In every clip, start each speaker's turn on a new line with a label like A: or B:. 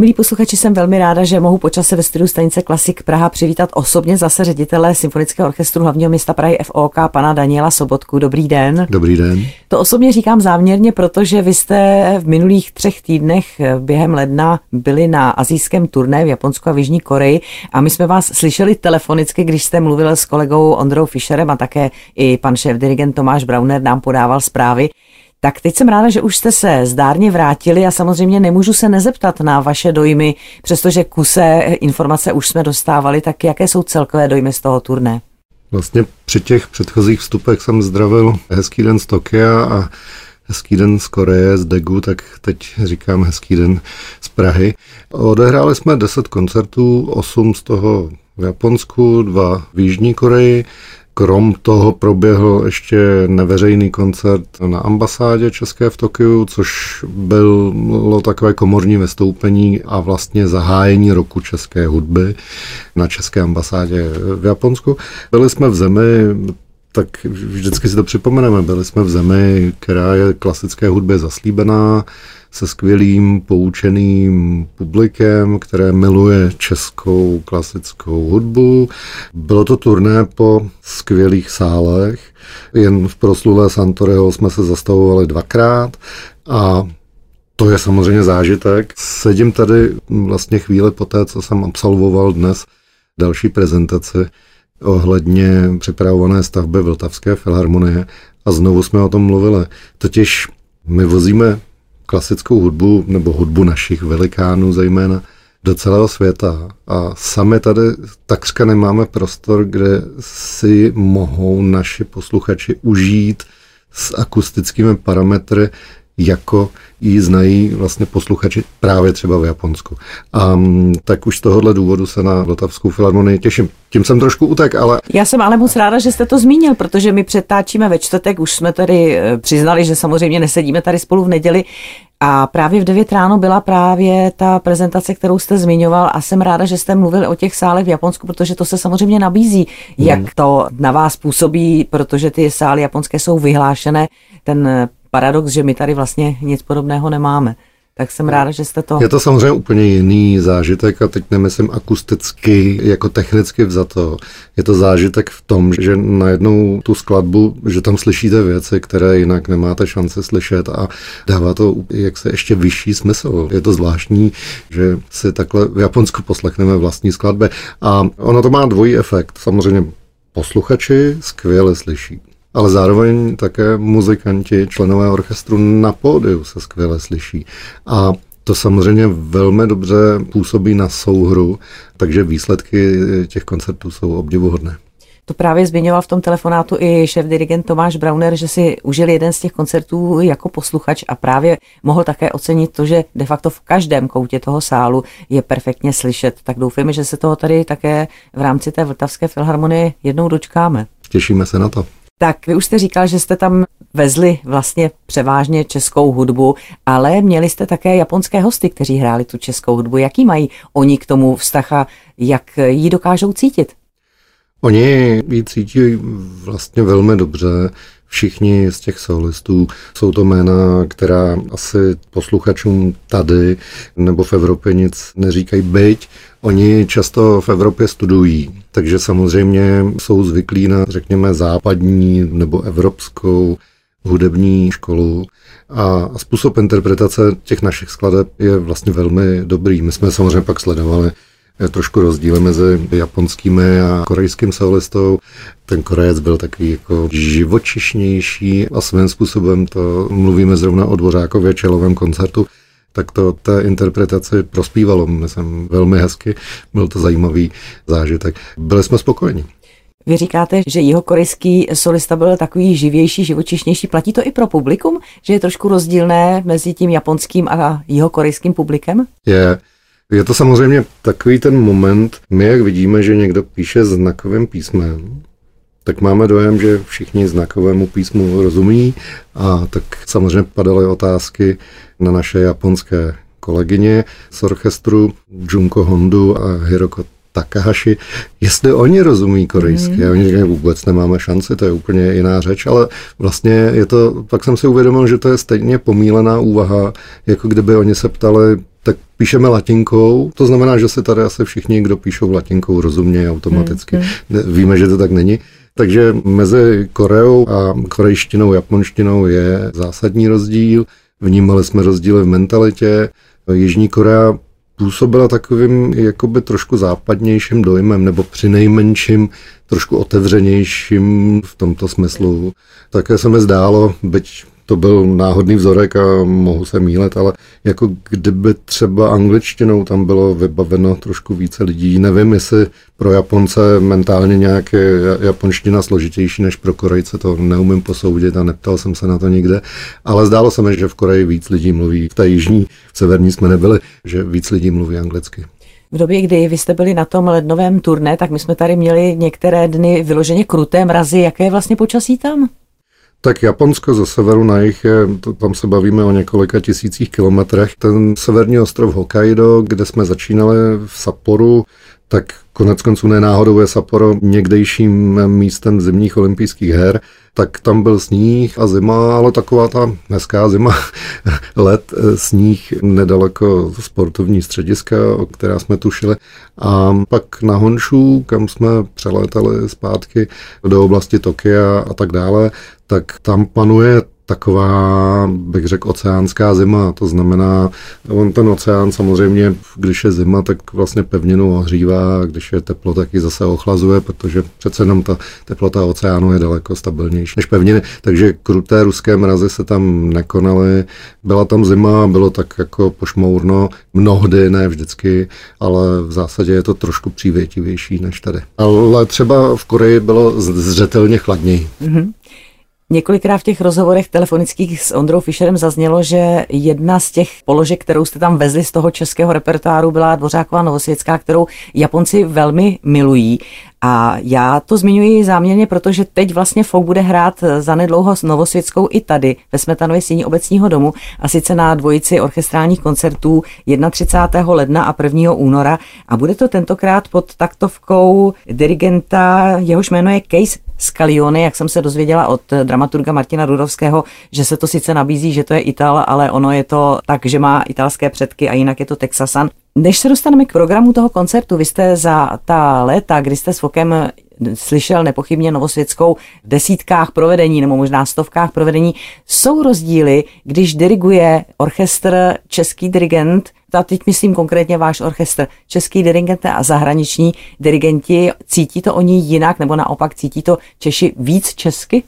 A: Milí posluchači, jsem velmi ráda, že mohu počase ve studiu stanice Klasik Praha přivítat osobně zase ředitele Symfonického orchestru hlavního města Prahy FOK, pana Daniela Sobotku. Dobrý den.
B: Dobrý den.
A: To osobně říkám záměrně, protože vy jste v minulých třech týdnech během ledna byli na azijském turné v Japonsku a v Jižní Koreji a my jsme vás slyšeli telefonicky, když jste mluvil s kolegou Ondrou Fischerem a také i pan šéf dirigent Tomáš Brauner nám podával zprávy. Tak teď jsem ráda, že už jste se zdárně vrátili a samozřejmě nemůžu se nezeptat na vaše dojmy, přestože kuse informace už jsme dostávali, tak jaké jsou celkové dojmy z toho turné?
B: Vlastně při těch předchozích vstupech jsem zdravil hezký den z Tokia a hezký den z Koreje, z Degu, tak teď říkám hezký den z Prahy. Odehráli jsme 10 koncertů, 8 z toho v Japonsku, dva v Jižní Koreji, Krom toho proběhl ještě neveřejný koncert na ambasádě České v Tokiu, což bylo takové komorní vystoupení a vlastně zahájení roku české hudby na České ambasádě v Japonsku. Byli jsme v zemi, tak vždycky si to připomeneme, byli jsme v zemi, která je klasické hudbě zaslíbená, se skvělým poučeným publikem, které miluje českou klasickou hudbu. Bylo to turné po skvělých sálech. Jen v proslulé Santoreho jsme se zastavovali dvakrát a to je samozřejmě zážitek. Sedím tady vlastně chvíli po té, co jsem absolvoval dnes další prezentaci ohledně připravované stavby Vltavské filharmonie a znovu jsme o tom mluvili. Totiž my vozíme klasickou hudbu, nebo hudbu našich velikánů zejména, do celého světa. A sami tady takřka nemáme prostor, kde si mohou naši posluchači užít s akustickými parametry jako ji znají vlastně posluchači právě třeba v Japonsku. A mm, tak už z tohohle důvodu se na Vltavskou filharmonii těším. Tím jsem trošku utek, ale...
A: Já jsem ale moc ráda, že jste to zmínil, protože my přetáčíme ve čtvrtek, už jsme tady eh, přiznali, že samozřejmě nesedíme tady spolu v neděli, a právě v 9 ráno byla právě ta prezentace, kterou jste zmiňoval a jsem ráda, že jste mluvil o těch sálech v Japonsku, protože to se samozřejmě nabízí, jak hmm. to na vás působí, protože ty sály japonské jsou vyhlášené. Ten paradox, že my tady vlastně nic podobného nemáme. Tak jsem ráda, že jste to...
B: Je to samozřejmě úplně jiný zážitek a teď nemyslím akusticky, jako technicky vzato. Je to zážitek v tom, že najednou tu skladbu, že tam slyšíte věci, které jinak nemáte šance slyšet a dává to jak se ještě vyšší smysl. Je to zvláštní, že si takhle v Japonsku poslechneme vlastní skladby a ono to má dvojí efekt. Samozřejmě posluchači skvěle slyší ale zároveň také muzikanti, členové orchestru na pódiu se skvěle slyší. A to samozřejmě velmi dobře působí na souhru, takže výsledky těch koncertů jsou obdivuhodné.
A: To právě zmiňoval v tom telefonátu i šéf dirigent Tomáš Brauner, že si užil jeden z těch koncertů jako posluchač a právě mohl také ocenit to, že de facto v každém koutě toho sálu je perfektně slyšet. Tak doufujeme, že se toho tady také v rámci té Vltavské filharmonie jednou dočkáme.
B: Těšíme se na to.
A: Tak vy už jste říkal, že jste tam vezli vlastně převážně českou hudbu, ale měli jste také japonské hosty, kteří hráli tu českou hudbu. Jaký mají oni k tomu vztah a jak ji dokážou cítit?
B: Oni ji cítí vlastně velmi dobře. Všichni z těch solistů jsou to jména, která asi posluchačům tady nebo v Evropě nic neříkají, byť oni často v Evropě studují, takže samozřejmě jsou zvyklí na, řekněme, západní nebo evropskou hudební školu a způsob interpretace těch našich skladeb je vlastně velmi dobrý. My jsme samozřejmě pak sledovali trošku rozdíly mezi japonskými a korejským solistou. Ten Korejec byl takový jako živočišnější a svým způsobem to mluvíme zrovna o Dvořákově čelovém koncertu, tak to té interpretaci prospívalo, myslím, velmi hezky. Byl to zajímavý zážitek. Byli jsme spokojeni.
A: Vy říkáte, že jeho korejský solista byl takový živější, živočišnější. Platí to i pro publikum, že je trošku rozdílné mezi tím japonským a jeho korejským publikem?
B: Je. Je to samozřejmě takový ten moment, my jak vidíme, že někdo píše znakovým písmem, tak máme dojem, že všichni znakovému písmu rozumí a tak samozřejmě padaly otázky na naše japonské kolegyně z orchestru Junko Hondu a Hiroko Takahashi, jestli oni rozumí korejsky. Mm. Oni říkají, vůbec nemáme šanci, to je úplně jiná řeč, ale vlastně je to, pak jsem si uvědomil, že to je stejně pomílená úvaha, jako kdyby oni se ptali, tak píšeme latinkou, to znamená, že se tady asi všichni, kdo píšou latinkou, rozumějí automaticky. Mm. Víme, že to tak není. Takže mezi Koreou a korejštinou, japonštinou je zásadní rozdíl. Vnímali jsme rozdíly v mentalitě. Jižní Korea působila takovým jakoby trošku západnějším dojmem, nebo při nejmenším trošku otevřenějším v tomto smyslu. Také se mi zdálo, byť to byl náhodný vzorek a mohu se mílet, ale jako kdyby třeba angličtinou tam bylo vybaveno trošku více lidí. Nevím, jestli pro Japonce mentálně nějak je japonština složitější než pro Korejce, to neumím posoudit a neptal jsem se na to nikde, ale zdálo se mi, že v Koreji víc lidí mluví, v té jižní, v severní jsme nebyli, že víc lidí mluví anglicky.
A: V době, kdy vy jste byli na tom lednovém turné, tak my jsme tady měli některé dny vyloženě kruté mrazy. Jaké je vlastně počasí tam?
B: Tak Japonsko ze severu na jih, je, tam se bavíme o několika tisících kilometrech. Ten severní ostrov Hokkaido, kde jsme začínali v Sapporu, tak konec konců nenáhodou je Sapporo někdejším místem zimních olympijských her, tak tam byl sníh a zima, ale taková ta hezká zima, let, sníh nedaleko sportovní střediska, o která jsme tušili. A pak na Honšu, kam jsme přelétali zpátky do oblasti Tokia a tak dále, tak tam panuje taková, bych řekl, oceánská zima. To znamená, on ten oceán samozřejmě, když je zima, tak vlastně pevninu ohřívá, když je teplo, tak ji zase ochlazuje, protože přece jenom ta teplota oceánu je daleko stabilnější než pevniny. Takže kruté ruské mrazy se tam nekonaly. Byla tam zima, bylo tak jako pošmourno, mnohdy, ne vždycky, ale v zásadě je to trošku přívětivější než tady. Ale třeba v Koreji bylo zřetelně chladněji. Mm-hmm.
A: Několikrát v těch rozhovorech telefonických s Ondrou Fischerem zaznělo, že jedna z těch položek, kterou jste tam vezli z toho českého repertoáru, byla Dvořáková Novosvětská, kterou Japonci velmi milují. A já to zmiňuji záměrně, protože teď vlastně Folk bude hrát zanedlouho s Novosvětskou i tady ve Smetanově síni obecního domu a sice na dvojici orchestrálních koncertů 31. ledna a 1. února a bude to tentokrát pod taktovkou dirigenta, jehož jméno je Case Scalione, jak jsem se dozvěděla od dramaturga Martina Rudovského, že se to sice nabízí, že to je Ital, ale ono je to tak, že má italské předky a jinak je to Texasan. Než se dostaneme k programu toho koncertu, vy jste za ta léta, kdy jste s Fokem slyšel nepochybně novosvětskou desítkách provedení nebo možná stovkách provedení. Jsou rozdíly, když diriguje orchestr český dirigent, a teď myslím konkrétně váš orchestr, český dirigent a zahraniční dirigenti, cítí to oni jinak nebo naopak cítí to Češi víc česky?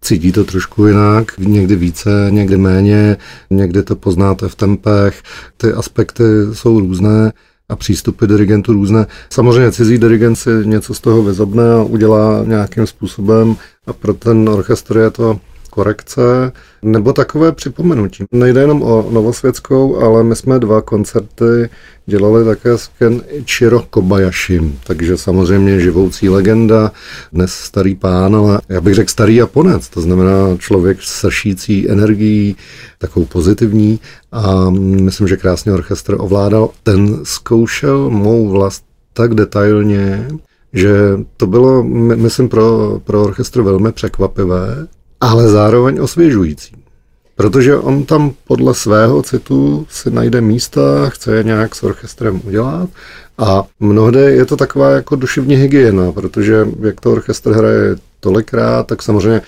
B: Cítí to trošku jinak, někdy více, někdy méně, někdy to poznáte v tempech. Ty aspekty jsou různé a přístupy dirigentů různé. Samozřejmě cizí dirigent si něco z toho vyzobne a udělá nějakým způsobem a pro ten orchestr je to korekce nebo takové připomenutí. Nejde jenom o Novosvětskou, ale my jsme dva koncerty dělali také s Ken Ichiro Kobayashim, takže samozřejmě živoucí legenda, dnes starý pán, ale já bych řekl starý Japonec, to znamená člověk s sršící energií, takovou pozitivní a myslím, že krásně orchestr ovládal. Ten zkoušel mou vlast tak detailně, že to bylo, myslím, pro, pro orchestr velmi překvapivé, ale zároveň osvěžující. Protože on tam podle svého citu si najde místa, chce je nějak s orchestrem udělat a mnohdy je to taková jako duševní hygiena, protože jak to orchestr hraje tolikrát, tak samozřejmě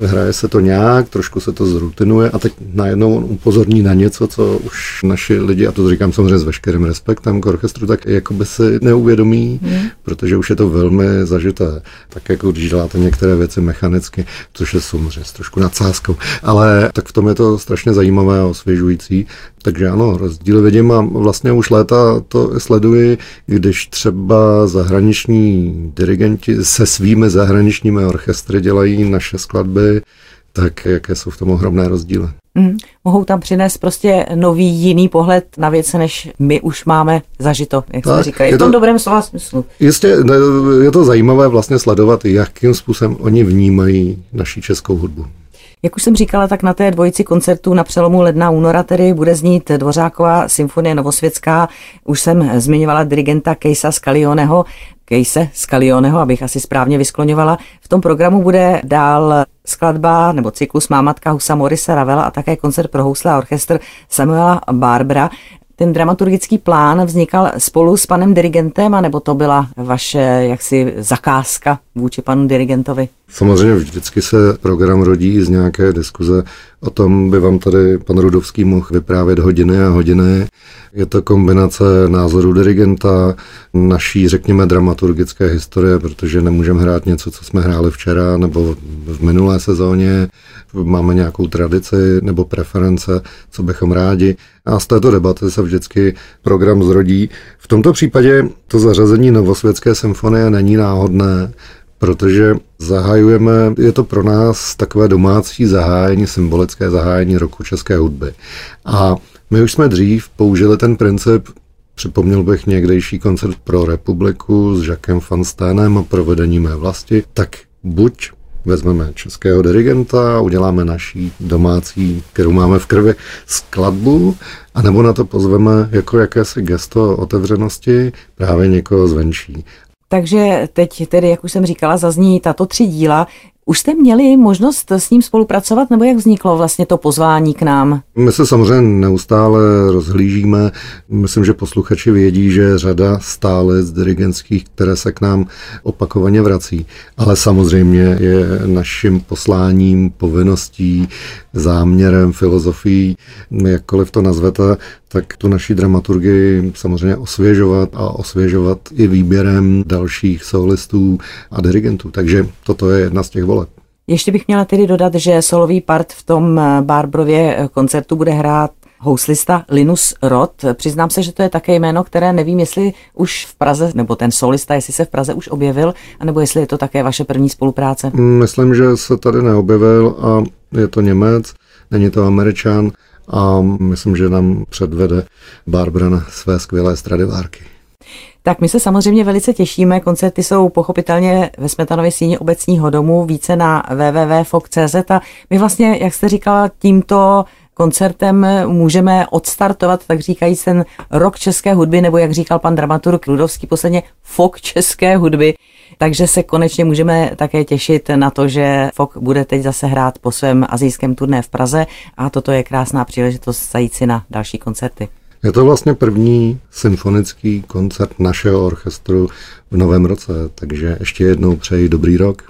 B: hraje se to nějak, trošku se to zrutinuje a teď najednou on upozorní na něco, co už naši lidi, a to říkám samozřejmě s veškerým respektem k orchestru, tak jako by si neuvědomí, hmm. protože už je to velmi zažité. Tak jako když děláte některé věci mechanicky, což je samozřejmě s trošku nadsázkou, ale tak v tom je to strašně zajímavé a osvěžující. Takže ano, rozdíly vidím a vlastně už léta to sleduji, když třeba zahraniční dirigenti se svými zahraničními orchestry dělají naše skladby, tak jaké jsou v tom ohromné rozdíly. Mm,
A: mohou tam přinést prostě nový jiný pohled na věce, než my už máme zažito, jak jsme říkali. Je to v tom dobrém slova smyslu.
B: Jistě, je to zajímavé vlastně sledovat, jakým způsobem oni vnímají naší českou hudbu.
A: Jak už jsem říkala, tak na té dvojici koncertů na přelomu ledna února tedy bude znít Dvořáková symfonie Novosvětská. Už jsem zmiňovala dirigenta Kejsa Skalioneho, Kejse Skalioneho, abych asi správně vyskloňovala. V tom programu bude dál skladba nebo cyklus Mámatka Husa Morisa Ravela a také koncert pro housle a orchestr Samuela Barbara ten dramaturgický plán vznikal spolu s panem dirigentem, anebo to byla vaše jaksi zakázka vůči panu dirigentovi?
B: Samozřejmě vždycky se program rodí z nějaké diskuze. O tom by vám tady pan Rudovský mohl vyprávět hodiny a hodiny. Je to kombinace názoru dirigenta, naší, řekněme, dramaturgické historie, protože nemůžeme hrát něco, co jsme hráli včera nebo v minulé sezóně. Máme nějakou tradici nebo preference, co bychom rádi. A z této debaty se vždycky program zrodí. V tomto případě to zařazení Novosvětské symfonie není náhodné, protože zahajujeme, je to pro nás takové domácí zahájení, symbolické zahájení roku české hudby. A my už jsme dřív použili ten princip, připomněl bych někdejší koncert pro republiku s Jackem Fansténem a provedením mé vlasti, tak buď vezmeme českého dirigenta uděláme naší domácí, kterou máme v krvi, skladbu, anebo na to pozveme jako jakési gesto otevřenosti právě někoho zvenčí.
A: Takže teď tedy, jak už jsem říkala, zazní tato tři díla. Už jste měli možnost s ním spolupracovat, nebo jak vzniklo vlastně to pozvání k nám?
B: My se samozřejmě neustále rozhlížíme. Myslím, že posluchači vědí, že řada stále z dirigentských, které se k nám opakovaně vrací. Ale samozřejmě je naším posláním, povinností, záměrem, filozofií, jakkoliv to nazvete, tak tu naší dramaturgii samozřejmě osvěžovat a osvěžovat i výběrem dalších solistů a dirigentů. Takže toto je jedna z těch voleb.
A: Ještě bych měla tedy dodat, že solový part v tom Barbrově koncertu bude hrát houslista Linus Roth. Přiznám se, že to je také jméno, které nevím, jestli už v Praze, nebo ten solista, jestli se v Praze už objevil, anebo jestli je to také vaše první spolupráce.
B: Myslím, že se tady neobjevil a je to Němec, není to Američan a myslím, že nám předvede Barbara na své skvělé stradivárky.
A: Tak my se samozřejmě velice těšíme. Koncerty jsou pochopitelně ve Smetanově síni obecního domu, více na www.fok.cz a my vlastně, jak jste říkala, tímto koncertem můžeme odstartovat, tak říkají ten rok české hudby, nebo jak říkal pan dramaturg Ludovský posledně, fok české hudby. Takže se konečně můžeme také těšit na to, že Fok bude teď zase hrát po svém azijském turné v Praze a toto je krásná příležitost zajít si na další koncerty.
B: Je to vlastně první symfonický koncert našeho orchestru v novém roce, takže ještě jednou přeji dobrý rok.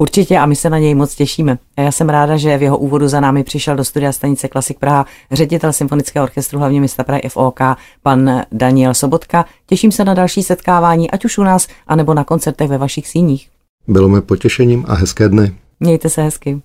A: Určitě a my se na něj moc těšíme. A já jsem ráda, že v jeho úvodu za námi přišel do studia stanice Klasik Praha ředitel Symfonického orchestru hlavně města Prahy FOK, pan Daniel Sobotka. Těším se na další setkávání, ať už u nás, anebo na koncertech ve vašich síních.
B: Bylo mi potěšením a hezké dny.
A: Mějte se hezky.